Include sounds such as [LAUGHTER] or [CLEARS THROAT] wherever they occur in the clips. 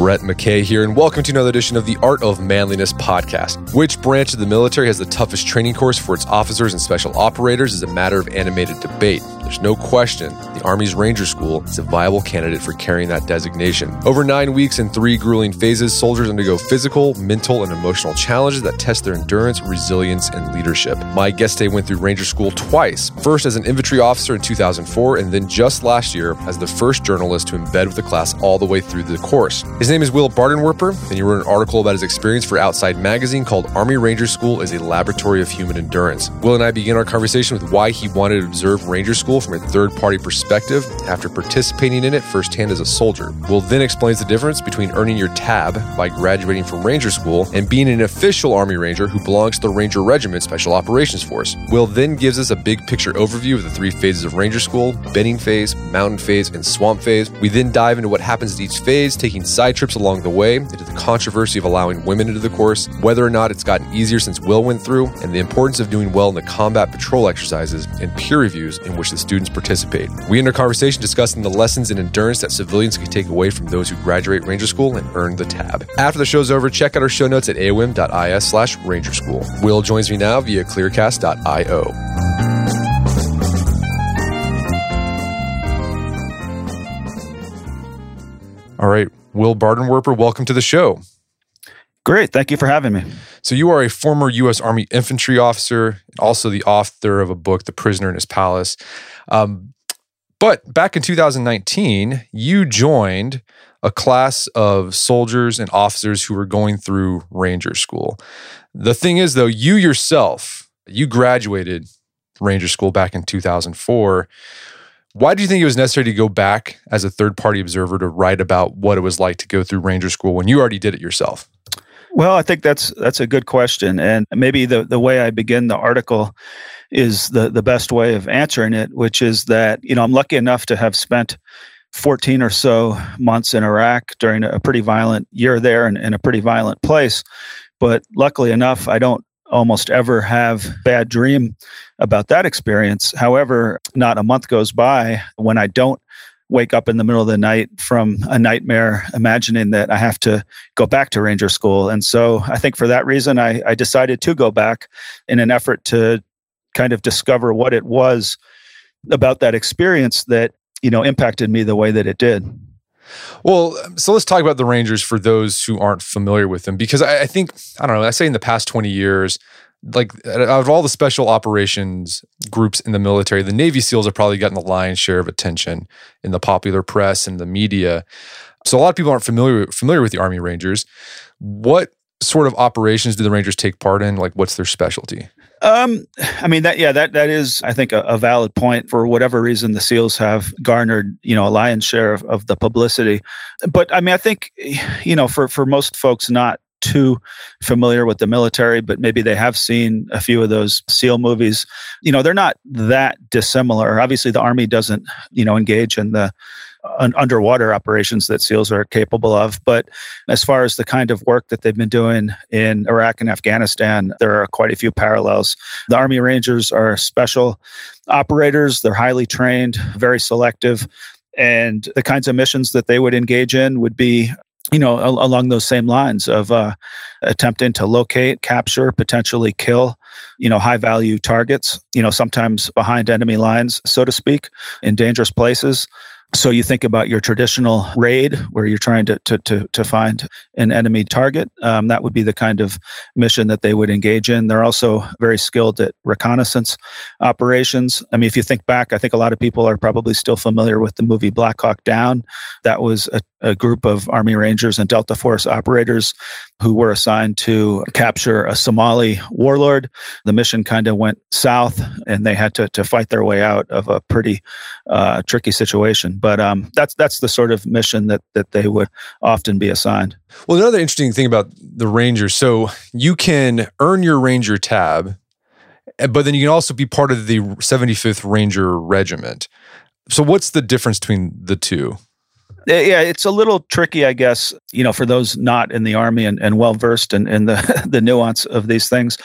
Brett McKay here, and welcome to another edition of the Art of Manliness podcast. Which branch of the military has the toughest training course for its officers and special operators is a matter of animated debate. There's no question the Army's Ranger School is a viable candidate for carrying that designation. Over nine weeks and three grueling phases, soldiers undergo physical, mental, and emotional challenges that test their endurance, resilience, and leadership. My guest today went through Ranger School twice, first as an infantry officer in 2004, and then just last year as the first journalist to embed with the class all the way through the course. His name is Will Bardenwerper, and he wrote an article about his experience for Outside Magazine called Army Ranger School is a Laboratory of Human Endurance. Will and I began our conversation with why he wanted to observe Ranger School from a third party perspective after participating in it firsthand as a soldier. Will then explains the difference between earning your tab by graduating from Ranger School and being an official Army Ranger who belongs to the Ranger Regiment Special Operations Force. Will then gives us a big picture overview of the three phases of Ranger School Benning phase, mountain phase, and swamp phase. We then dive into what happens at each phase, taking side trips along the way, into the controversy of allowing women into the course, whether or not it's gotten easier since Will went through, and the importance of doing well in the combat patrol exercises and peer reviews in which the students participate. We end our conversation discussing the lessons in endurance that civilians can take away from those who graduate Ranger School and earn the tab. After the show's over, check out our show notes at aom.is slash Ranger School. Will joins me now via clearcast.io. All right, Will Bardenwerper, welcome to the show. Great. Thank you for having me. So, you are a former U.S. Army infantry officer, also the author of a book, The Prisoner in His Palace. Um, but back in 2019, you joined a class of soldiers and officers who were going through Ranger School. The thing is, though, you yourself, you graduated Ranger School back in 2004. Why do you think it was necessary to go back as a third party observer to write about what it was like to go through Ranger School when you already did it yourself? Well, I think that's that's a good question, and maybe the the way I begin the article is the the best way of answering it, which is that you know I'm lucky enough to have spent 14 or so months in Iraq during a pretty violent year there and in a pretty violent place, but luckily enough, I don't almost ever have bad dream about that experience. However, not a month goes by when I don't wake up in the middle of the night from a nightmare imagining that I have to go back to Ranger School. And so I think for that reason, I, I decided to go back in an effort to kind of discover what it was about that experience that, you know, impacted me the way that it did. Well, so let's talk about the Rangers for those who aren't familiar with them, because I, I think, I don't know, I say in the past 20 years, like out of all the special operations groups in the military, the Navy SEALs have probably gotten the lion's share of attention in the popular press and the media. So a lot of people aren't familiar familiar with the Army Rangers. What sort of operations do the Rangers take part in? Like, what's their specialty? Um, I mean that yeah that that is I think a, a, valid point for whatever reason the SEALs have garnered you know a lion's share of, of the publicity, but I mean I think you know for for most folks not too familiar with the military, but maybe they have seen a few of those SEAL movies. You know, they're not that dissimilar. Obviously, the Army doesn't, you know, engage in the underwater operations that SEALs are capable of. But as far as the kind of work that they've been doing in Iraq and Afghanistan, there are quite a few parallels. The Army Rangers are special operators, they're highly trained, very selective. And the kinds of missions that they would engage in would be you know, al- along those same lines of uh, attempting to locate, capture, potentially kill, you know, high value targets, you know, sometimes behind enemy lines, so to speak, in dangerous places. So you think about your traditional raid where you're trying to to to, to find an enemy target. Um, that would be the kind of mission that they would engage in. They're also very skilled at reconnaissance operations. I mean, if you think back, I think a lot of people are probably still familiar with the movie Black Hawk Down. That was a, a group of Army Rangers and Delta Force operators who were assigned to capture a Somali warlord. The mission kind of went south, and they had to to fight their way out of a pretty uh, tricky situation. But um, that's that's the sort of mission that that they would often be assigned. Well, another interesting thing about the Rangers, so you can earn your Ranger tab, but then you can also be part of the 75th Ranger Regiment. So, what's the difference between the two? Uh, yeah, it's a little tricky, I guess, you know, for those not in the Army and, and well versed in, in the, [LAUGHS] the nuance of these things.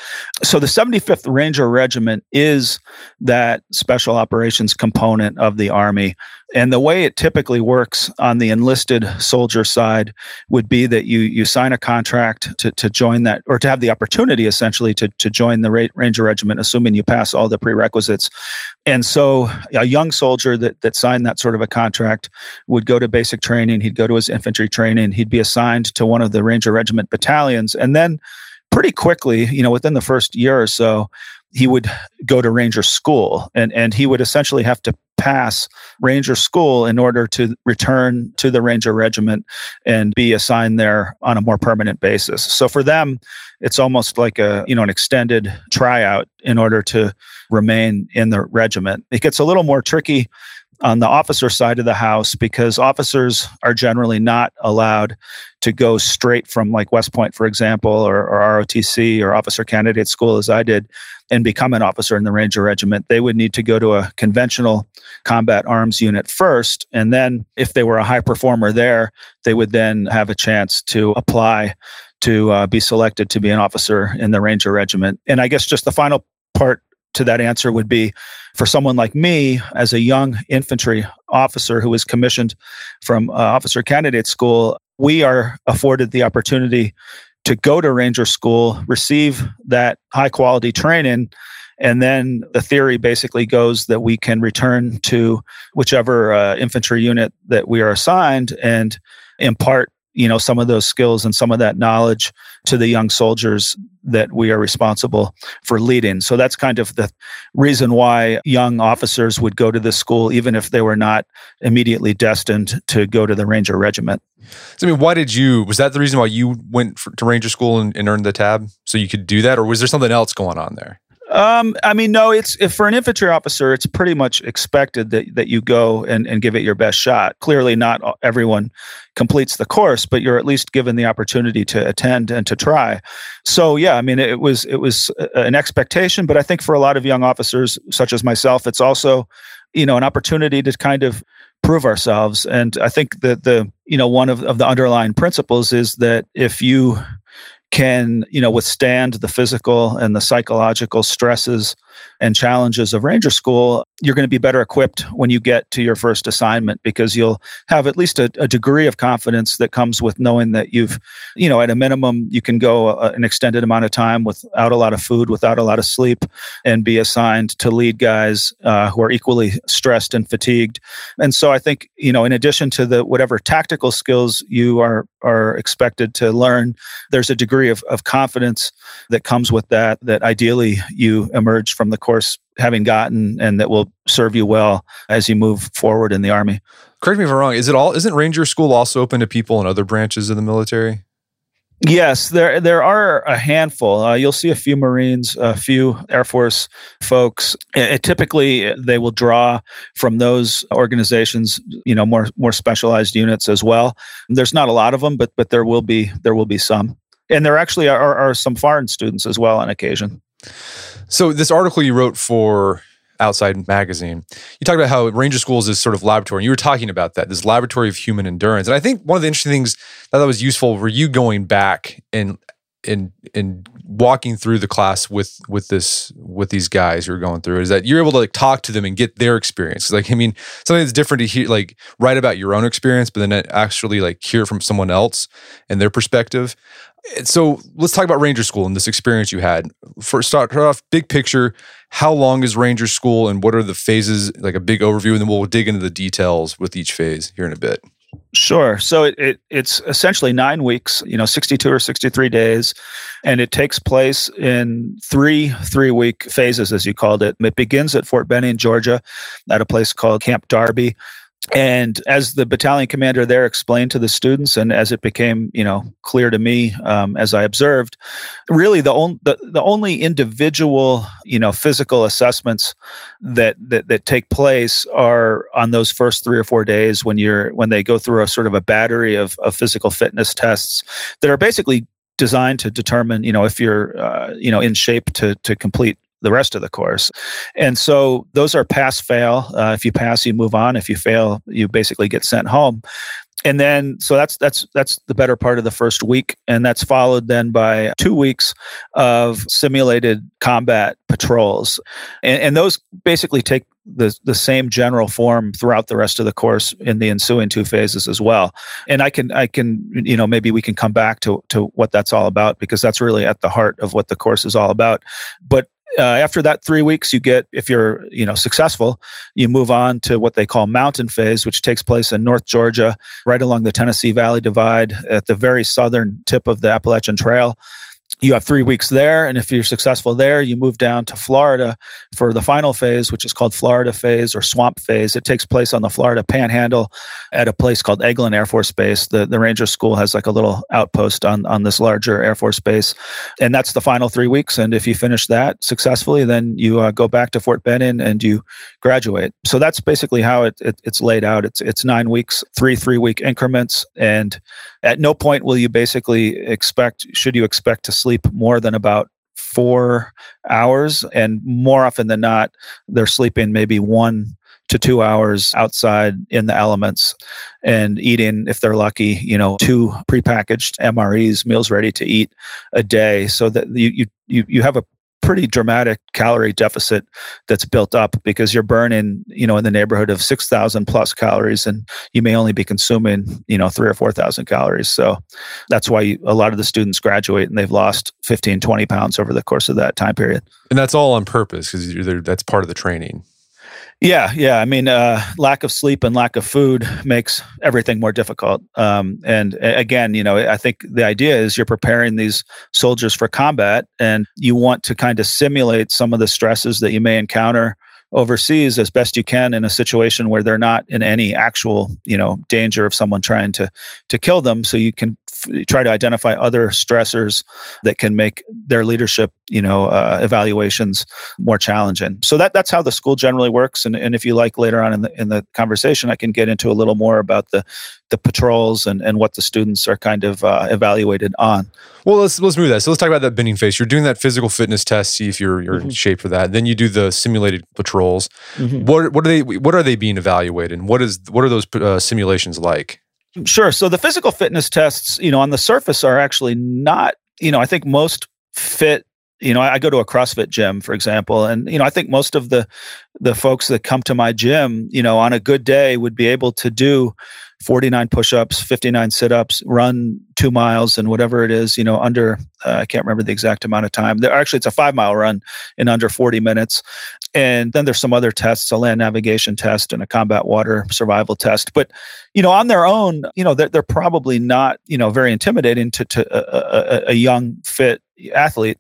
So the 75th Ranger Regiment is that special operations component of the Army. And the way it typically works on the enlisted soldier side would be that you you sign a contract to, to join that or to have the opportunity essentially to, to join the Ranger Regiment, assuming you pass all the prerequisites. And so a young soldier that, that signed that sort of a contract would go to basic training, he'd go to his infantry training, he'd be assigned to one of the Ranger Regiment battalions. And then pretty quickly, you know, within the first year or so, he would go to ranger school. And, and he would essentially have to pass ranger school in order to return to the ranger regiment and be assigned there on a more permanent basis. So for them it's almost like a you know an extended tryout in order to remain in the regiment. It gets a little more tricky on the officer side of the house because officers are generally not allowed to go straight from like West Point, for example, or, or ROTC or officer candidate school as I did and become an officer in the Ranger Regiment. They would need to go to a conventional combat arms unit first. And then if they were a high performer there, they would then have a chance to apply to uh, be selected to be an officer in the Ranger Regiment. And I guess just the final part to that answer would be for someone like me as a young infantry officer who was commissioned from uh, officer candidate school we are afforded the opportunity to go to ranger school receive that high quality training and then the theory basically goes that we can return to whichever uh, infantry unit that we are assigned and impart you know some of those skills and some of that knowledge to the young soldiers that we are responsible for leading. So that's kind of the reason why young officers would go to this school even if they were not immediately destined to go to the ranger regiment. So i mean why did you was that the reason why you went for, to ranger school and, and earned the tab so you could do that? Or was there something else going on there um, I mean, no, it's for an infantry officer, it's pretty much expected that, that you go and, and give it your best shot. Clearly, not everyone completes the course, but you're at least given the opportunity to attend and to try. So, yeah, I mean, it was it was an expectation, but I think for a lot of young officers, such as myself, it's also you know an opportunity to kind of prove ourselves. And I think that the you know one of, of the underlying principles is that if you can you know withstand the physical and the psychological stresses and challenges of ranger school you're going to be better equipped when you get to your first assignment because you'll have at least a, a degree of confidence that comes with knowing that you've you know at a minimum you can go a, an extended amount of time without a lot of food without a lot of sleep and be assigned to lead guys uh, who are equally stressed and fatigued. And so i think you know in addition to the whatever tactical skills you are are expected to learn there's a degree of, of confidence that comes with that that ideally you emerge from the course having gotten and that will serve you well as you move forward in the army correct me if i'm wrong is it all isn't ranger school also open to people in other branches of the military Yes, there there are a handful. Uh, you'll see a few Marines, a few Air Force folks. It, it, typically, they will draw from those organizations, you know, more more specialized units as well. There's not a lot of them, but but there will be there will be some, and there actually are, are some foreign students as well on occasion. So this article you wrote for Outside Magazine, you talked about how Ranger Schools is this sort of laboratory. And you were talking about that, this laboratory of human endurance. And I think one of the interesting things that was useful were you going back and and and walking through the class with with this with these guys who are going through is that you're able to like talk to them and get their experience. Like I mean, something that's different to hear like write about your own experience, but then actually like hear from someone else and their perspective so let's talk about Ranger School and this experience you had. First, start off big picture. How long is Ranger School, and what are the phases? Like a big overview, and then we'll dig into the details with each phase here in a bit. Sure. So it, it, it's essentially nine weeks, you know, 62 or 63 days, and it takes place in three three week phases, as you called it. It begins at Fort Benning, Georgia, at a place called Camp Darby. And as the battalion commander there explained to the students, and as it became, you know, clear to me um, as I observed, really the, on, the the only individual, you know, physical assessments that, that that take place are on those first three or four days when you're when they go through a sort of a battery of, of physical fitness tests that are basically designed to determine, you know, if you're, uh, you know, in shape to to complete the rest of the course. And so those are pass fail. Uh, if you pass, you move on. If you fail, you basically get sent home. and then so that's that's that's the better part of the first week and that's followed then by two weeks of simulated combat patrols and, and those basically take the the same general form throughout the rest of the course in the ensuing two phases as well and i can i can you know maybe we can come back to to what that's all about because that's really at the heart of what the course is all about but uh, after that three weeks you get if you're you know successful you move on to what they call mountain phase which takes place in north georgia right along the tennessee valley divide at the very southern tip of the appalachian trail you have three weeks there. And if you're successful there, you move down to Florida for the final phase, which is called Florida phase or swamp phase. It takes place on the Florida panhandle at a place called Eglin Air Force Base. The, the Ranger School has like a little outpost on, on this larger Air Force base. And that's the final three weeks. And if you finish that successfully, then you uh, go back to Fort Benning and you graduate. So that's basically how it, it, it's laid out. It's, it's nine weeks, three three week increments. And at no point will you basically expect, should you expect to sleep more than about four hours. And more often than not, they're sleeping maybe one to two hours outside in the elements and eating, if they're lucky, you know, two prepackaged MREs, meals ready to eat a day, so that you you you have a pretty dramatic calorie deficit that's built up because you're burning, you know, in the neighborhood of 6,000 plus calories and you may only be consuming, you know, three or 4,000 calories. So that's why you, a lot of the students graduate and they've lost 15, 20 pounds over the course of that time period. And that's all on purpose because that's part of the training. Yeah, yeah. I mean, uh, lack of sleep and lack of food makes everything more difficult. Um, and again, you know, I think the idea is you're preparing these soldiers for combat, and you want to kind of simulate some of the stresses that you may encounter overseas as best you can in a situation where they're not in any actual, you know, danger of someone trying to to kill them. So you can try to identify other stressors that can make their leadership, you know, uh, evaluations more challenging. So that that's how the school generally works. And, and if you like later on in the in the conversation, I can get into a little more about the the patrols and, and what the students are kind of uh, evaluated on. Well, let's let's move that. So let's talk about that Benning face. You're doing that physical fitness test, see if you're you're mm-hmm. in shape for that. Then you do the simulated patrols. Mm-hmm. What what are they what are they being evaluated? And what is what are those uh, simulations like? Sure. So the physical fitness tests, you know, on the surface are actually not, you know, I think most fit you know i go to a crossfit gym for example and you know i think most of the the folks that come to my gym you know on a good day would be able to do 49 push-ups 59 sit-ups run two miles and whatever it is you know under uh, i can't remember the exact amount of time. There actually it's a five mile run in under 40 minutes. And then there's some other tests a land navigation test and a combat water survival test. But you know on their own you know they're, they're probably not you know very intimidating to, to a, a, a young fit athlete.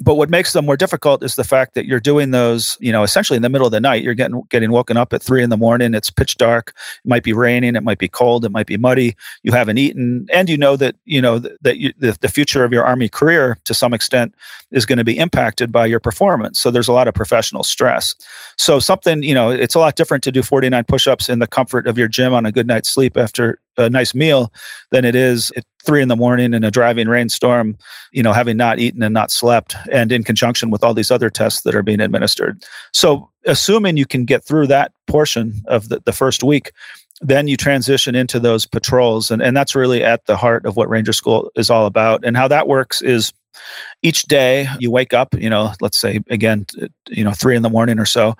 But what makes them more difficult is the fact that you're doing those you know essentially in the middle of the night. You're getting getting woken up at three in the morning. It's pitch dark. It might be raining. It might be cold. It might be muddy. You haven't eaten. And you know that you know that you, the, the future of your army career to some extent is going to be impacted by your performance so there's a lot of professional stress so something you know it's a lot different to do 49 push-ups in the comfort of your gym on a good night's sleep after a nice meal than it is at three in the morning in a driving rainstorm, you know, having not eaten and not slept, and in conjunction with all these other tests that are being administered. So, assuming you can get through that portion of the, the first week, then you transition into those patrols. And, and that's really at the heart of what Ranger School is all about. And how that works is each day you wake up, you know, let's say again, you know, three in the morning or so,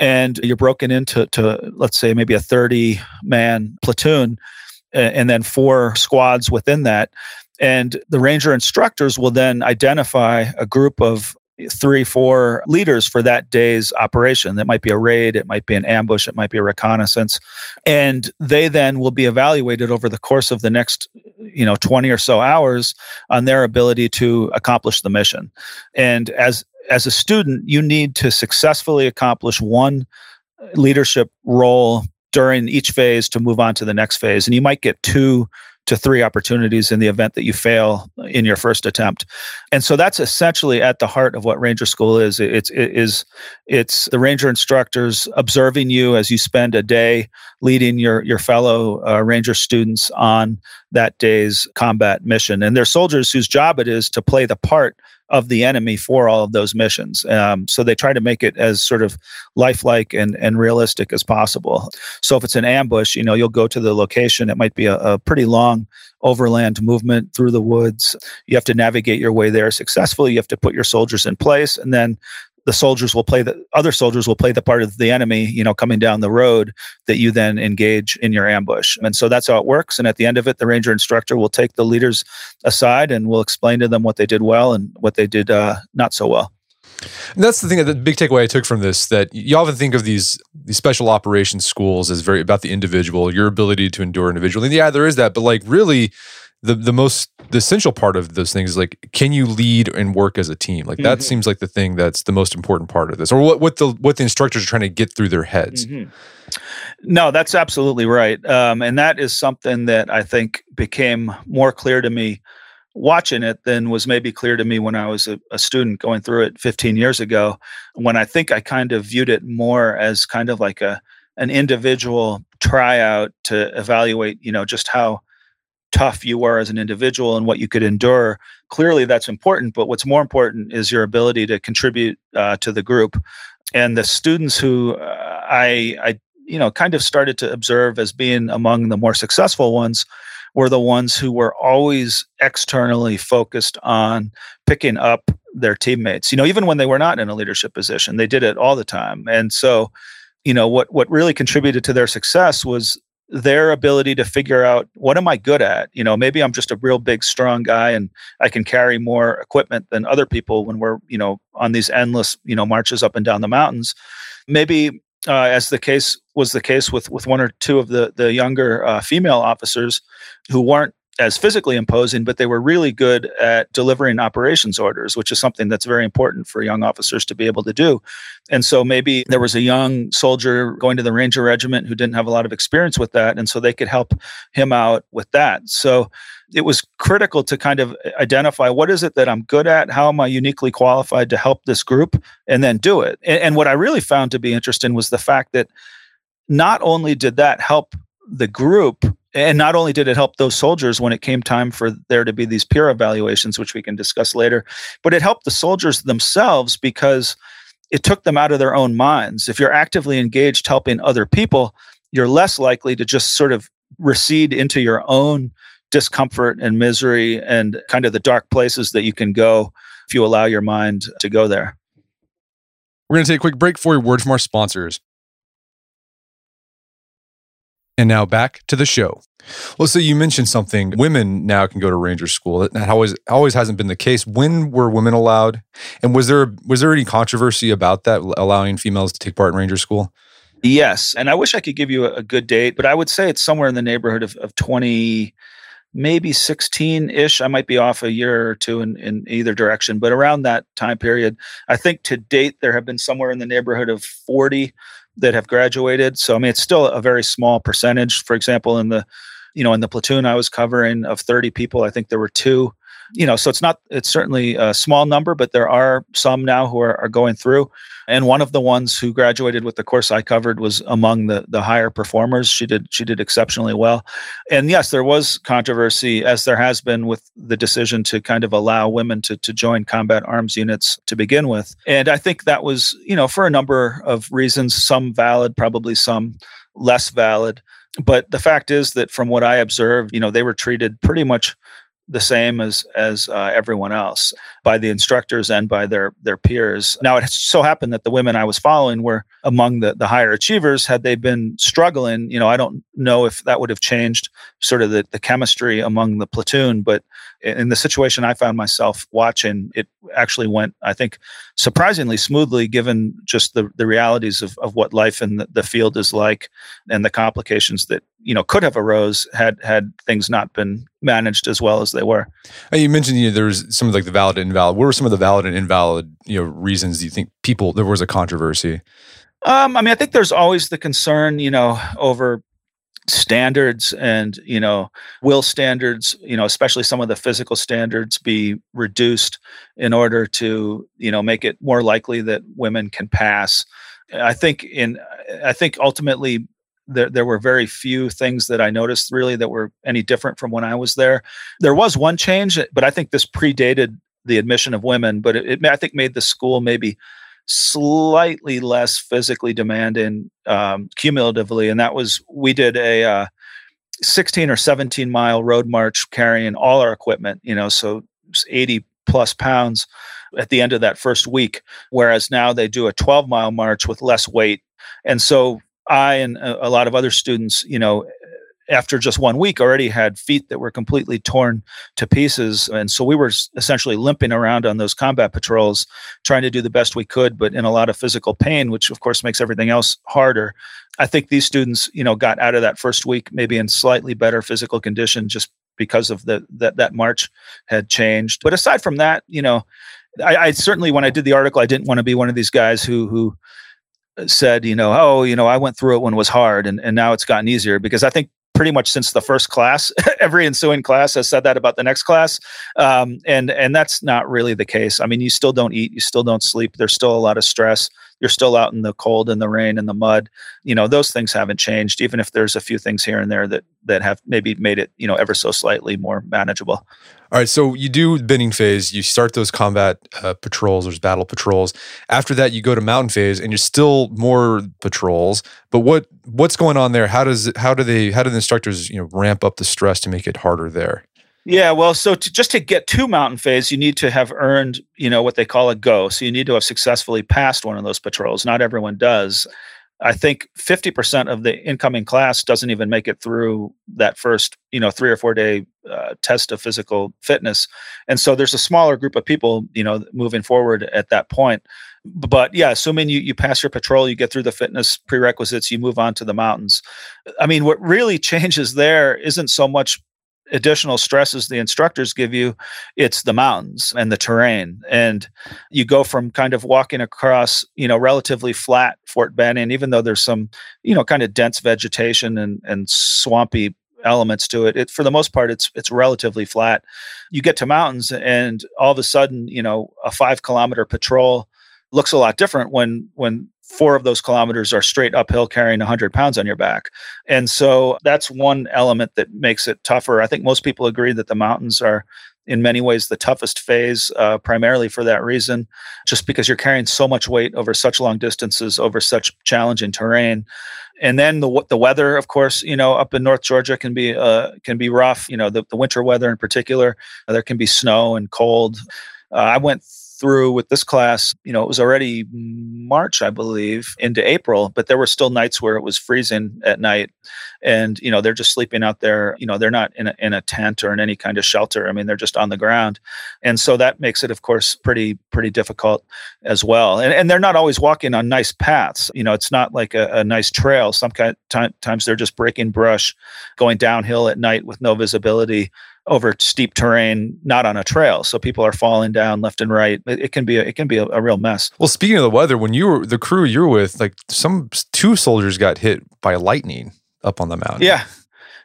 and you're broken into to let's say maybe a 30 man platoon and then four squads within that. And the ranger instructors will then identify a group of three, four leaders for that day's operation. That might be a raid, it might be an ambush, it might be a reconnaissance. And they then will be evaluated over the course of the next, you know, 20 or so hours on their ability to accomplish the mission. And as as a student, you need to successfully accomplish one leadership role during each phase to move on to the next phase. And you might get two to three opportunities in the event that you fail in your first attempt. And so that's essentially at the heart of what Ranger School is. It's it is it's the Ranger instructors observing you as you spend a day leading your your fellow uh, Ranger students on that day's combat mission. And they're soldiers whose job it is to play the part of the enemy for all of those missions. Um, so they try to make it as sort of lifelike and, and realistic as possible. So if it's an ambush, you know, you'll go to the location. It might be a, a pretty long overland movement through the woods. You have to navigate your way there successfully. You have to put your soldiers in place. And then the soldiers will play the other soldiers will play the part of the enemy you know coming down the road that you then engage in your ambush. And so that's how it works. And at the end of it the ranger instructor will take the leaders aside and will explain to them what they did well and what they did uh, not so well. And that's the thing the big takeaway i took from this that you often think of these these special operations schools as very about the individual your ability to endure individually. And yeah there is that but like really the the most the essential part of those things is like can you lead and work as a team like that mm-hmm. seems like the thing that's the most important part of this or what, what the what the instructors are trying to get through their heads mm-hmm. no that's absolutely right um, and that is something that i think became more clear to me watching it than was maybe clear to me when i was a, a student going through it 15 years ago when i think i kind of viewed it more as kind of like a an individual tryout to evaluate you know just how tough you were as an individual and what you could endure clearly that's important but what's more important is your ability to contribute uh, to the group. And the students who uh, i i you know kind of started to observe as being among the more successful ones were the ones who were always externally focused on picking up their teammates. You know even when they were not in a leadership position they did it all the time. And so you know what what really contributed to their success was their ability to figure out what am I good at? You know, maybe I'm just a real big, strong guy and I can carry more equipment than other people when we're, you know, on these endless, you know, marches up and down the mountains. Maybe uh, as the case was the case with with one or two of the the younger uh, female officers who weren't as physically imposing, but they were really good at delivering operations orders, which is something that's very important for young officers to be able to do. And so maybe there was a young soldier going to the Ranger Regiment who didn't have a lot of experience with that. And so they could help him out with that. So it was critical to kind of uh, identify what is it that I'm good at? How am I uniquely qualified to help this group? And then do it. And, and what I really found to be interesting was the fact that not only did that help the group and not only did it help those soldiers when it came time for there to be these peer evaluations which we can discuss later but it helped the soldiers themselves because it took them out of their own minds. If you're actively engaged helping other people you're less likely to just sort of recede into your own discomfort and misery and kind of the dark places that you can go if you allow your mind to go there. We're going to take a quick break for a word from our sponsors and now back to the show. Well, so you mentioned something. Women now can go to ranger school. That always always hasn't been the case. When were women allowed? And was there was there any controversy about that allowing females to take part in ranger school? Yes, and I wish I could give you a, good date, but I would say it's somewhere in the neighborhood of, of twenty, maybe sixteen ish. I might be off a year or two in, in either direction, but around that time period, I think to date there have been somewhere in the neighborhood of forty that have graduated. So I mean, it's still a very small percentage. For example, in the you know in the platoon I was covering of 30 people, I think there were two. You know, so it's not it's certainly a small number, but there are some now who are, are going through. And one of the ones who graduated with the course I covered was among the the higher performers. She did she did exceptionally well. And yes, there was controversy, as there has been with the decision to kind of allow women to to join combat arms units to begin with. And I think that was, you know, for a number of reasons, some valid, probably some less valid. But the fact is that from what I observed, you know, they were treated pretty much the same as as uh, everyone else by the instructors and by their their peers. Now it so happened that the women I was following were among the the higher achievers. Had they been struggling, you know, I don't know if that would have changed sort of the, the chemistry among the platoon. But in the situation I found myself watching, it actually went, I think, surprisingly smoothly, given just the the realities of of what life in the, the field is like and the complications that you know could have arose had had things not been managed as well as they were. You mentioned you know, there's some of like the valid and invalid. What were some of the valid and invalid you know reasons you think people there was a controversy? Um, I mean, I think there's always the concern, you know, over standards and you know will standards you know especially some of the physical standards be reduced in order to you know make it more likely that women can pass i think in i think ultimately there, there were very few things that I noticed really that were any different from when I was there. There was one change, but I think this predated the admission of women, but it, it I think made the school maybe slightly less physically demanding um, cumulatively. And that was, we did a uh, 16 or 17 mile road march carrying all our equipment, you know, so 80 plus pounds at the end of that first week. Whereas now they do a 12 mile march with less weight. And so I and a lot of other students, you know, after just one week already had feet that were completely torn to pieces. And so we were essentially limping around on those combat patrols trying to do the best we could but in a lot of physical pain which of course makes everything else harder. I think these students you know got out of that first week maybe in slightly better physical condition just because of the that that march had changed. But aside from that you know I, I certainly when i did the article i didn't want to be one of these guys who who said, you know, oh, you know, I went through it when it was hard and, and now it's gotten easier because I think pretty much since the first class. [LAUGHS] Every ensuing class has said that about the next class, um, and and that's not really the case. I mean, you still don't eat, you still don't sleep. There's still a lot of stress. You're still out in the cold and the rain and the mud. You know, those things haven't changed. Even if there's a few things here and there that that have maybe made it you know ever so slightly more manageable. All right, so you do Benning phase. You start those combat uh, patrols, there's battle patrols. After that, you go to mountain phase, and you're still more patrols. But what what's going on there? How does how do they how do the instructors you know ramp up the stress to make it harder there? Yeah, well, so to, just to get to mountain phase, you need to have earned, you know, what they call a go. So you need to have successfully passed one of those patrols. Not everyone does. I think 50% of the incoming class doesn't even make it through that first, you know, three or four day uh, test of physical fitness. And so there's a smaller group of people, you know, moving forward at that point. But yeah, assuming you, you pass your patrol, you get through the fitness prerequisites, you move on to the mountains. I mean, what really [LAUGHS] changes there isn't so much additional stresses the instructors give you it's the mountains and the terrain and you go from kind of walking across you know relatively flat fort benning even though there's some you know kind of dense vegetation and and swampy elements to it. it for the most part it's it's relatively flat you get to mountains and all of a sudden you know a five kilometer patrol looks a lot different when when four of those kilometers are straight uphill carrying 100 pounds on your back. And so that's one element that makes it tougher. I think most people agree that the mountains are in many ways the toughest phase, uh, primarily for that reason, just because you're carrying so much weight over such long distances, over such challenging terrain. And then the the weather, of course, you know, up in North Georgia can be uh, can be rough. You know, the, the winter weather in particular, uh, there can be snow and cold. Uh, I went through with this class, you know, it was already March, I believe, into April, but there were still nights where it was freezing at night. And, you know, they're just sleeping out there. You know, they're not in a, in a tent or in any kind of shelter. I mean, they're just on the ground. And so that makes it, of course, pretty, pretty difficult as well. And, and they're not always walking on nice paths. You know, it's not like a, a nice trail. Some kind, time, times they're just breaking brush, going downhill at night with no visibility over steep terrain, not on a trail. So people are falling down left and right. It, it can be a, it can be a, a, real mess. Well, speaking of the weather, when you were the crew you were with, like some two soldiers got hit by lightning up on the mountain. Yeah,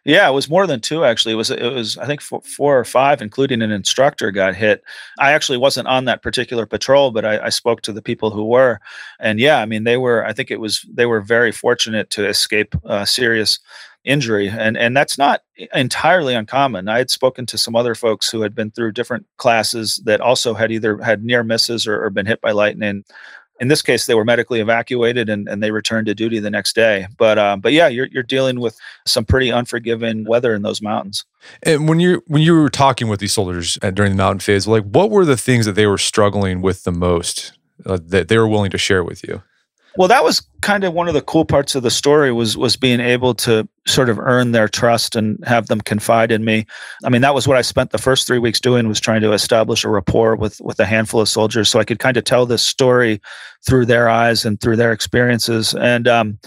yeah, it was more than two actually. It was it was I think four, four or five, including an instructor, got hit. I actually wasn't on that particular patrol, but I, I, spoke to the people who were, and yeah, I mean they were. I think it was they were very fortunate to escape uh, serious injury and and that's not entirely uncommon. I had spoken to some other folks who had been through different classes that also had either had near misses or, or been hit by lightning. In this case they were medically evacuated and, and they returned to duty the next day. But um, but yeah you're, you're dealing with some pretty unforgiving weather in those mountains. And when you when you were talking with these soldiers uh, during the mountain phase like what were the things that they were struggling with the most uh, that they were willing to share with you well, that was kind of one of the cool parts of the story was was being able to sort of earn their trust and have them confide in me. I mean, that was what I spent the first three weeks doing was trying to establish a rapport with with a handful of soldiers, so I could kind of tell this story through their eyes and through their experiences, and um,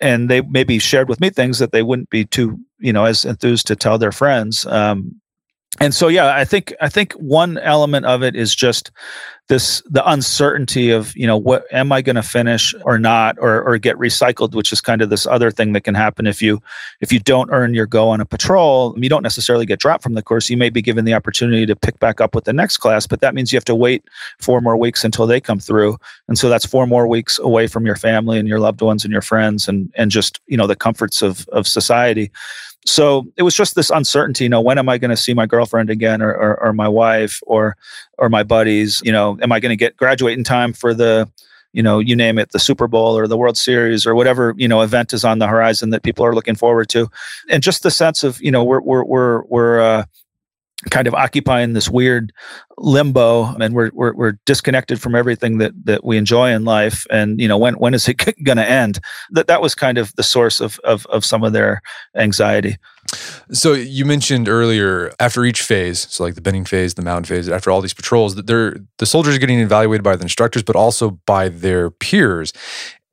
and they maybe shared with me things that they wouldn't be too you know as enthused to tell their friends. Um, and so yeah i think i think one element of it is just this the uncertainty of you know what am i going to finish or not or or get recycled which is kind of this other thing that can happen. If you if you don't earn your go on a patrol you don't necessarily get dropped from the course. You may be given the opportunity to pick back up with the next class but that means you have to wait four more weeks until they come through. And so that's four more weeks away from your family and your loved ones and your friends and and just you know the comforts of of society So it was just this uncertainty. You know, when am I going to see my girlfriend again, or, or, or my wife, or or my buddies? You know, am I going to get graduate in time for the you know, you name it, the Super Bowl or the World Series or whatever, you know, event is on the horizon that people are looking forward to. And just the sense of, you know, we're, we're, we're, we're, uh, kind of occupying this weird limbo and we're, we're, we're disconnected from everything that, that we enjoy in life. And, you know, when, when is it [LAUGHS] going to end? That, that was kind of the source of, of, of some of their anxiety. So you mentioned earlier, after each phase, so like the Benning phase, the mountain phase, after all these patrols, that they're the soldiers are getting evaluated by the instructors, but also by their peers.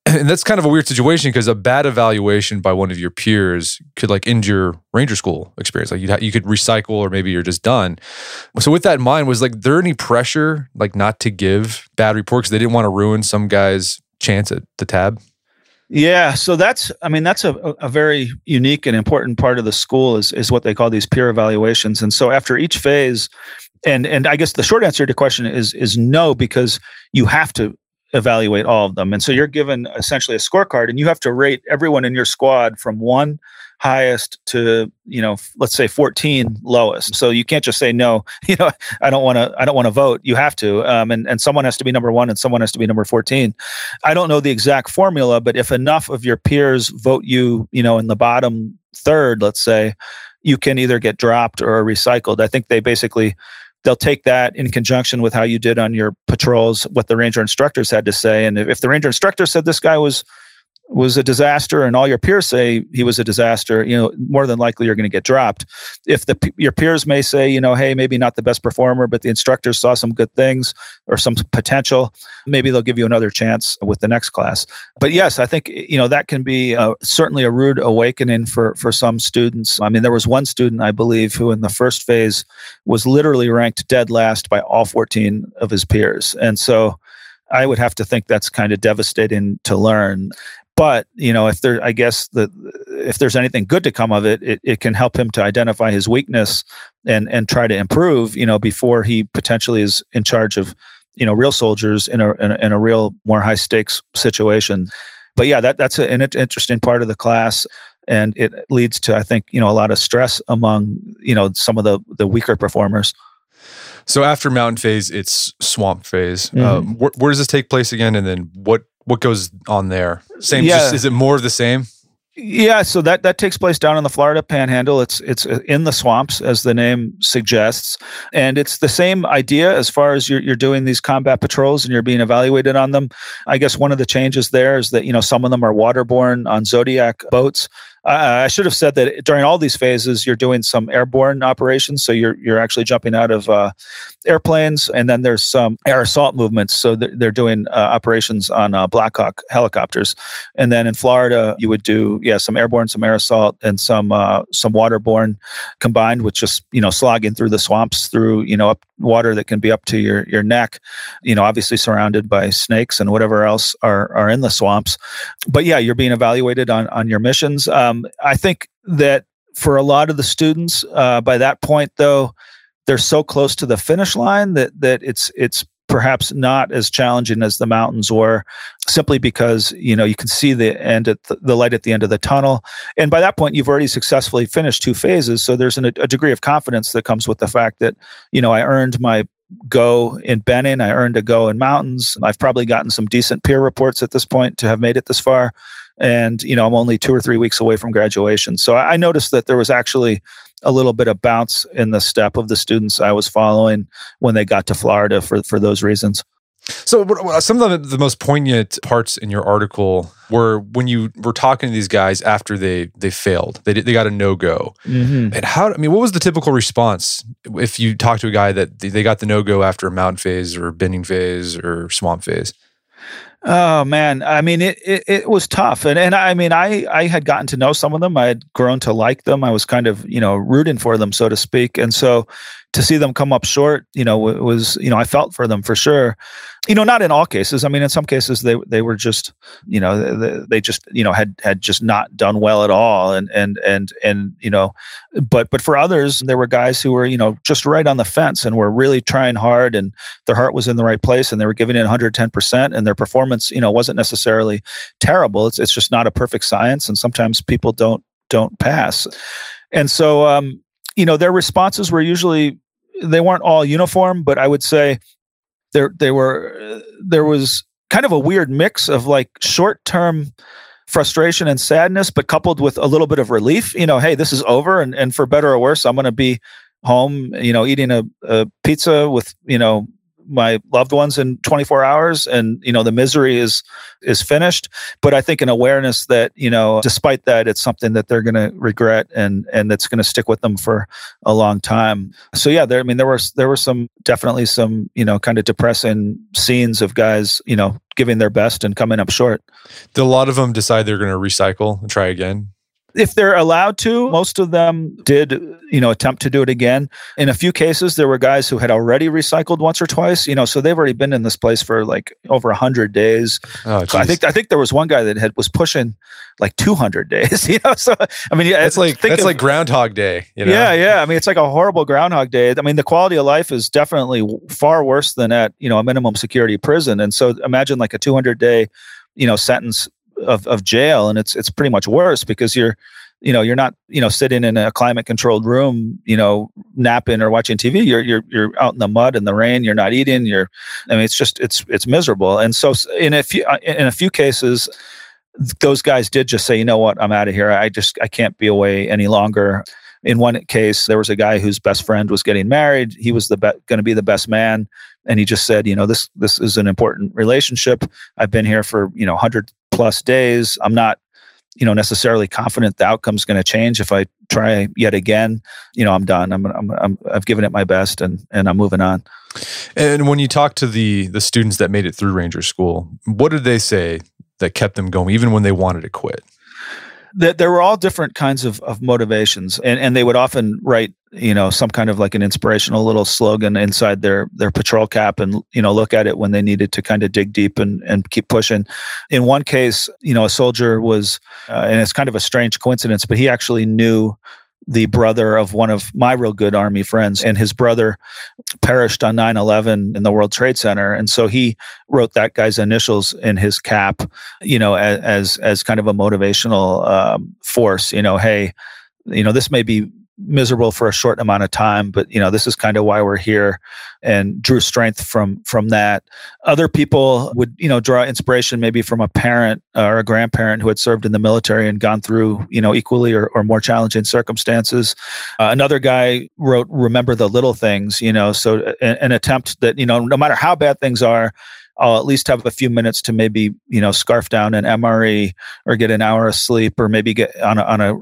[CLEARS THROAT] And that's kind of a weird situation because a bad evaluation by one of your peers could like end your ranger school experience. Like you you could recycle, or maybe you're just done. So with that in mind, was like there any pressure like not to give bad reports? They didn't want to ruin some guy's chance at the tab. Yeah, so that's I mean that's a, a very unique and important part of the school is is what they call these peer evaluations. And so after each phase, and and I guess the short answer to question is is no because you have to evaluate all of them. And so you're given essentially a scorecard and you have to rate everyone in your squad from 1 highest to you know let's say 14 lowest. So you can't just say no [LAUGHS] you know i don't want to i don't want to vote. You have to um, and, and someone has to be number one and someone has to be number 14 i don't know the exact formula but if enough of your peers vote you you know in the bottom third let's say you can either get dropped or recycled. I think they basically they'll take that in conjunction with how you did on your patrols what the ranger instructors had to say. And if the ranger instructor said this guy was was a disaster and all your peers say he was a disaster you know more than likely you're going to get dropped. If the your peers may say you know hey maybe not the best performer but the instructors saw some good things or some potential maybe they'll give you another chance with the next class. But yes i think you know that can be uh, certainly a rude awakening for for some students. I mean there was one student i believe who in the first phase was literally ranked dead last by all 14 of his peers. And so I would have to think that's kind of devastating to learn but you know if there i guess that if there's anything good to come of it, it it can help him to identify his weakness and and try to improve you know before he potentially is in charge of you know real soldiers in a in a, in a real more high stakes situation. But yeah that that's an interesting part of the class. And it leads to i think you know a lot of stress among you know some of the the weaker performers. So after mountain phase it's swamp phase. Mm-hmm. um, wh- where does this take place again? And then what what goes on there? Same. Yeah. Just, is it more of the same? Yeah, so that that takes place down in the Florida Panhandle. It's it's in the swamps, as the name suggests, and it's the same idea as far as you're you're doing these combat patrols and you're being evaluated on them. I guess one of the changes there is that you know some of them are waterborne on Zodiac boats, uh, I should have said that during all these phases, you're doing some airborne operations. So you're you're actually jumping out of uh, airplanes, and then there's some air assault movements. So they're, they're doing uh, operations on uh, Black Hawk helicopters, and then in Florida, you would do yeah some airborne, some air assault, and some uh, some waterborne combined with just you know slogging through the swamps through you know up water that can be up to your your neck. You know, obviously surrounded by snakes and whatever else are are in the swamps. But yeah, you're being evaluated on on your missions. Um, um, I think that for a lot of the students, uh, by that point, though, they're so close to the finish line that that it's it's perhaps not as challenging as the mountains were simply because you know you can see the end at the, the, light at the end of the tunnel. And by that point you've already successfully finished two phases so there's an, a degree of confidence that comes with the fact that you know i earned my go in benning i earned a go in mountains. I've probably gotten some decent peer reports at this point to have made it this far and you know i'm only two or three weeks away from graduation. So i noticed that there was actually a little bit of bounce in the step of the students i was following when they got to florida for, for those reasons. So some of the, the most poignant parts in your article were when you were talking to these guys after they they failed. They, they got a no-go. Mm-hmm. and how i mean what was the typical response if you talk to a guy that they got the no-go after a mountain phase or Benning phase or swamp phase Oh man, I mean it, it, it was tough, and and I mean I I had gotten to know some of them. I had grown to like them. I was kind of you know rooting for them, so to speak. And so to see them come up short, you know, was you know I felt for them for sure you know not in all cases. I mean in some cases they they were just you know they, they, just you know had had just not done well at all and and and and you know but but for others there were guys who were you know just right on the fence and were really trying hard and their heart was in the right place and they were giving it 110% and their performance you know wasn't necessarily terrible. It's it's just not a perfect science and sometimes people don't don't pass. And so, um, you know, their responses were usually they weren't all uniform, but I would say there they were there was kind of a weird mix of like short term frustration and sadness, but coupled with a little bit of relief. You know, hey, this is over, and and for better or worse, I'm going to be home. You know, eating a, a pizza with you know my loved ones in 24 hours and you know the misery is is finished. But i think an awareness that you know despite that it's something that they're going to regret and and that's going to stick with them for a long time. So yeah there i mean there was there were some definitely some you know kind of depressing scenes of guys you know giving their best and coming up short. Did a lot of them decide they're going to recycle and try again if they're allowed to most of them did you know attempt to do it again. In a few cases there were guys who had already recycled once or twice you know so they've already been in this place for like over 100 days. Oh, so i think i think there was one guy that had was pushing like 200 days [LAUGHS] you know so i mean yeah, it's like that's of, like groundhog day you know? yeah yeah i mean it's like a horrible groundhog day. I mean the quality of life is definitely far worse than at you know a minimum security prison. And so imagine like a 200 day you know sentence of, of jail and it's it's pretty much worse because you're you know you're not you know sitting in a climate controlled room you know napping or watching tv you're you're you're out in the mud and the rain. You're not eating. You're i mean it's just it's it's miserable. And so in a few uh, in a few cases those guys did just say you know what? I'm out of here. I just i can't be away any longer. In one case there was a guy whose best friend was getting married. He was the be- going to be the best man. And he just said you know this this is an important relationship. I've been here for you know 100 plus days. I'm not, you know, necessarily confident the outcome's going to change. If I try yet again, you know, I'm done. I'm, I'm, I'm I've given it my best, and and I'm moving on. And when you talk to the the students that made it through Ranger School, what did they say that kept them going, even when they wanted to quit? That there were all different kinds of, of motivations and, and they would often write you know some kind of like an inspirational little slogan inside their their patrol cap and you know look at it when they needed to kind of dig deep and and keep pushing. In one case you know a soldier was uh, and it's kind of a strange coincidence but he actually knew the brother of one of my real good army friends and his brother perished on 9-11 in the world trade center. And so he wrote that guy's initials in his cap you know as as, kind of a motivational um, force you know hey you know this may be miserable for a short amount of time but you know this is kind of why we're here and drew strength from from that. Other people would you know draw inspiration maybe from a parent or a grandparent who had served in the military and gone through you know equally or, or more challenging circumstances. Uh, another guy wrote remember the little things you know so uh, an attempt that you know no matter how bad things are I'll at least have a few minutes to maybe you know scarf down an MRE or get an hour of sleep or maybe get on a, on a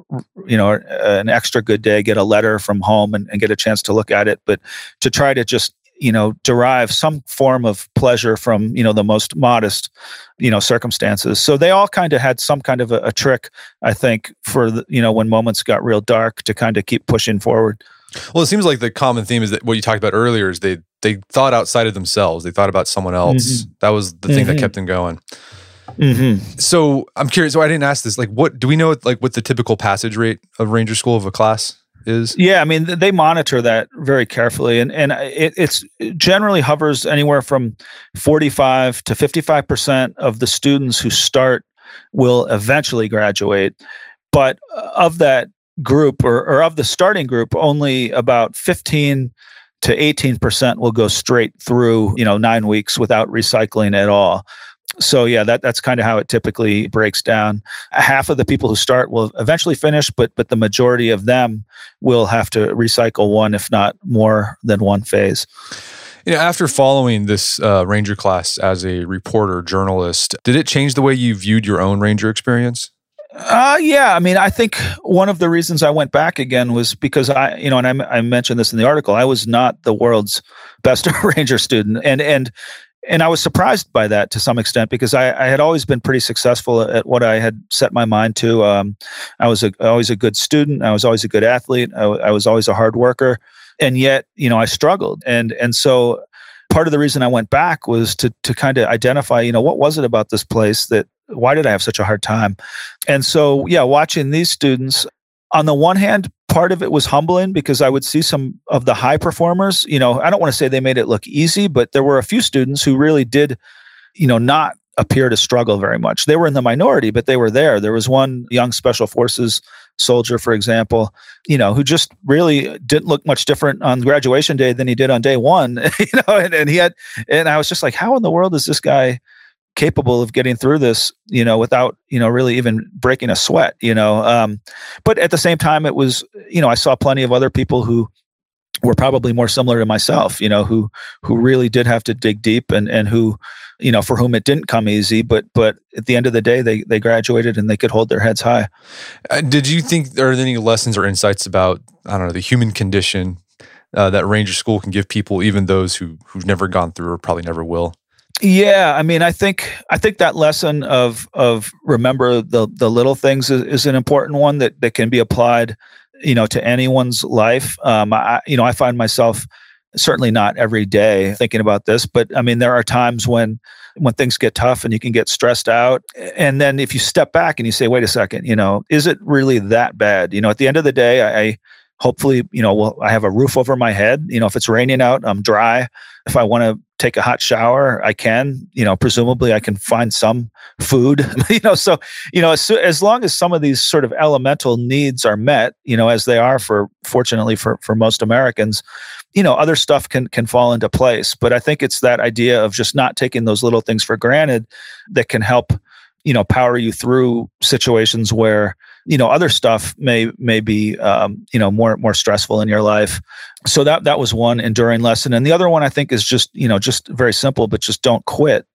you know an extra good day, get a letter from home and, and get a chance to look at it. But to try to just you know derive some form of pleasure from you know the most modest you know circumstances so they all kind of had some kind of a, a trick i think for the, you know when moments got real dark to kind of keep pushing forward well, it seems like the common theme is that what you talked about earlier is they they thought outside of themselves. They thought about someone else. Mm-hmm. That was the thing mm-hmm. that kept them going. Mm-hmm. So I'm curious. So I didn't ask this. Like, what do we know? Like, what the typical passage rate of Ranger School of a class is? Yeah, I mean, they monitor that very carefully, and and it, it's it generally hovers anywhere from 45 to 55 percent of the students who start will eventually graduate. But of that group or, or of the starting group, only about 15 to 18% will go straight through, you know, nine weeks without recycling at all. So yeah, that that's kind of how it typically breaks down. Half of the people who start will eventually finish, but but the majority of them will have to recycle one, if not more than one phase. You know, after following this uh, ranger class as a reporter journalist, did it change the way you viewed your own ranger experience? Uh, yeah. I mean, I think one of the reasons I went back again was because I, you know, and I, I mentioned this in the article. I was not the world's [LAUGHS] best [LAUGHS] arranger student, and and and I was surprised by that to some extent because I, I had always been pretty successful at what I had set my mind to. Um, I was a, always a good student. I was always a good athlete. I, I was always a hard worker, and yet, you know, I struggled, and and so part of the reason I went back was to to kind of identify, you know, what was it about this place that why did I have such a hard time? And so, yeah, watching these students, on the one hand, part of it was humbling because I would see some of the high performers, you know, I don't want to say they made it look easy, but there were a few students who really did, you know, not appear to struggle very much. They were in the minority, but they were there. There was one young special forces soldier, for example, you know, who just really didn't look much different on graduation day than he did on day one, [LAUGHS] you know, and, and he had, and I was just like, how in the world is this guy capable of getting through this, you know, without, you know, really even breaking a sweat, you know? Um, but at the same time, it was, you know, I saw plenty of other people who, were probably more similar to myself, you know, who who really did have to dig deep and and who you know, for whom it didn't come easy, but but at the end of the day, they they graduated and they could hold their heads high. Uh, did you think there are any lessons or insights about I don't know the human condition uh, that Ranger School can give people, even those who who've never gone through or probably never will? Yeah, I mean, I think I think that lesson of of remember the the little things is, is an important one that that can be applied, you know, to anyone's life. Um, I you know I find myself certainly not every day thinking about this but i mean there are times when when things get tough and you can get stressed out and then if you step back and you say wait a second you know is it really that bad you know at the end of the day i, I hopefully you know well i have a roof over my head. You know if it's raining out i'm dry. If i want to take a hot shower i can. You know presumably i can find some food. [LAUGHS] You know so you know as, as long as some of these sort of elemental needs are met you know as they are for fortunately for for most americans you know other stuff can can fall into place. But i think it's that idea of just not taking those little things for granted that can help you know power you through situations where you know other stuff may may be um, you know more more stressful in your life so that that was one enduring lesson and the other one i think is just you know just very simple but just don't quit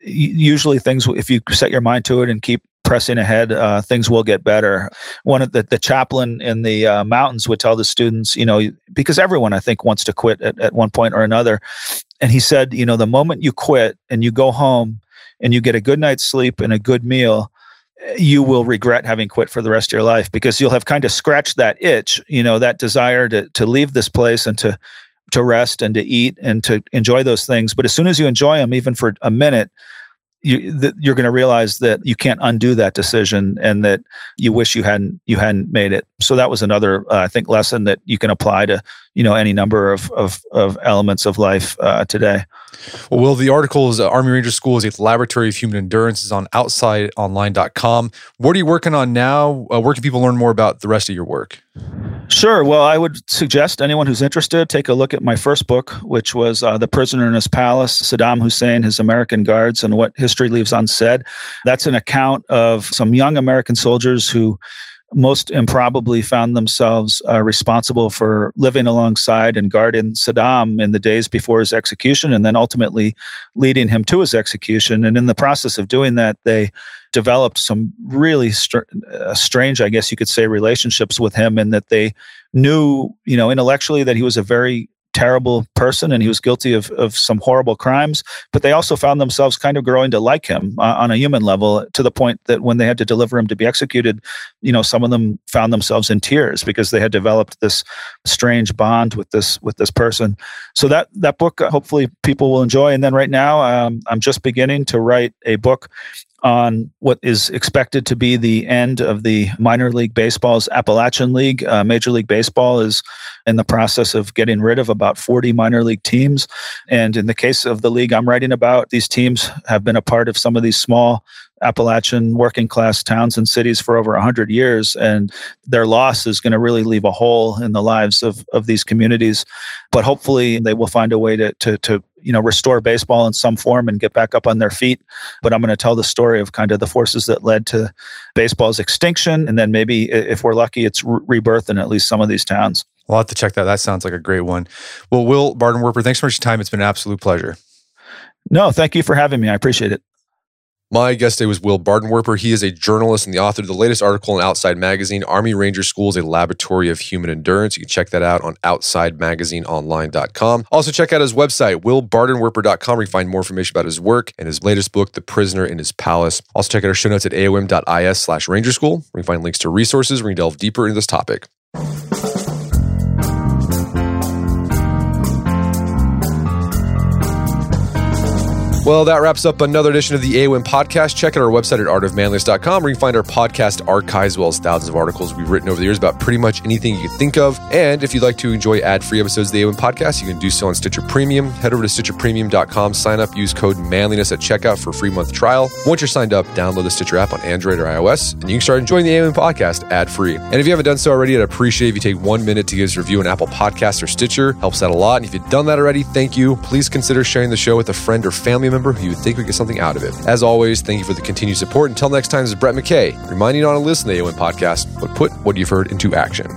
usually things if you set your mind to it and keep pressing ahead, uh, things will get better. One of the, the chaplain in the uh, mountains would tell the students, you know, because everyone I think wants to quit at, at one point or another. And he said, you know, the moment you quit and you go home and you get a good night's sleep and a good meal, you will regret having quit for the rest of your life because you'll have kind of scratched that itch, you know, that desire to to leave this place and to to rest and to eat and to enjoy those things. But as soon as you enjoy them, even for a minute, you, th- you're going to realize that you can't undo that decision and that you wish you hadn't you hadn't made it so that was another uh, i think lesson that you can apply to you know any number of of, of elements of life uh, today well will the article is uh, army ranger school is a laboratory of human endurance is on outsideonline.com what are you working on now uh, where can people learn more about the rest of your work Sure. Well, I would suggest anyone who's interested take a look at my first book, which was uh, The Prisoner in His Palace Saddam Hussein, His American Guards, and What History Leaves Unsaid. That's an account of some young American soldiers who most improbably found themselves uh, responsible for living alongside and guarding Saddam in the days before his execution, and then ultimately leading him to his execution. And in the process of doing that, they developed some really str- uh, strange, I guess you could say, relationships with him, and that they knew, you know, intellectually that he was a very terrible person and he was guilty of, of some horrible crimes but they also found themselves kind of growing to like him uh, on a human level to the point that when they had to deliver him to be executed you know some of them found themselves in tears because they had developed this strange bond with this with this person. So that that book uh, hopefully people will enjoy. And then right now um, i'm just beginning to write a book on what is expected to be the end of the minor league baseball's Appalachian League. Uh, Major League Baseball is in the process of getting rid of about 40 minor league teams. And in the case of the league I'm writing about, these teams have been a part of some of these small Appalachian working class towns and cities for over 100 years. And their loss is going to really leave a hole in the lives of, of these communities. But hopefully, they will find a way to, to, to you know restore baseball in some form and get back up on their feet. But i'm going to tell the story of kind of the forces that led to baseball's extinction. And then maybe if we're lucky it's re- rebirth in at least some of these towns. We'll have to check that. That sounds like a great one. Well will Bardenwerper thanks so much for your time. It's been an absolute pleasure. No thank you for having me. I appreciate it my guest today was Will Bardenwerper. He is a journalist and the author of the latest article in Outside Magazine, Army Ranger School is a Laboratory of Human Endurance. You can check that out on OutsideMagazineOnline.com. Also, check out his website, willbardenwerper.com, where you find more information about his work and his latest book, The Prisoner in His Palace. Also, check out our show notes at aom.is slash ranger school, where you can find links to resources where you delve deeper into this topic. Well, that wraps up another edition of the AOM podcast. Check out our website at artofmanliness.com where you can find our podcast archives as well as thousands of articles we've written over the years about pretty much anything you can think of. And if you'd like to enjoy ad-free episodes of the AOM podcast, you can do so on Stitcher Premium. Head over to stitcherpremium.com, sign up, use code manliness at checkout for a free month trial. Once you're signed up, download the Stitcher app on Android or iOS, and you can start enjoying the AOM podcast ad-free. And if you haven't done so already, I'd appreciate if you take one minute to give us a review on Apple Podcasts or Stitcher. Helps out a lot. And if you've done that already, thank you. Please consider sharing the show with a friend or family member who you think would get something out of it. As always, thank you for the continued support. Until next time, this is Brett McKay, reminding you not to listen to the AOM podcast, but put what you've heard into action.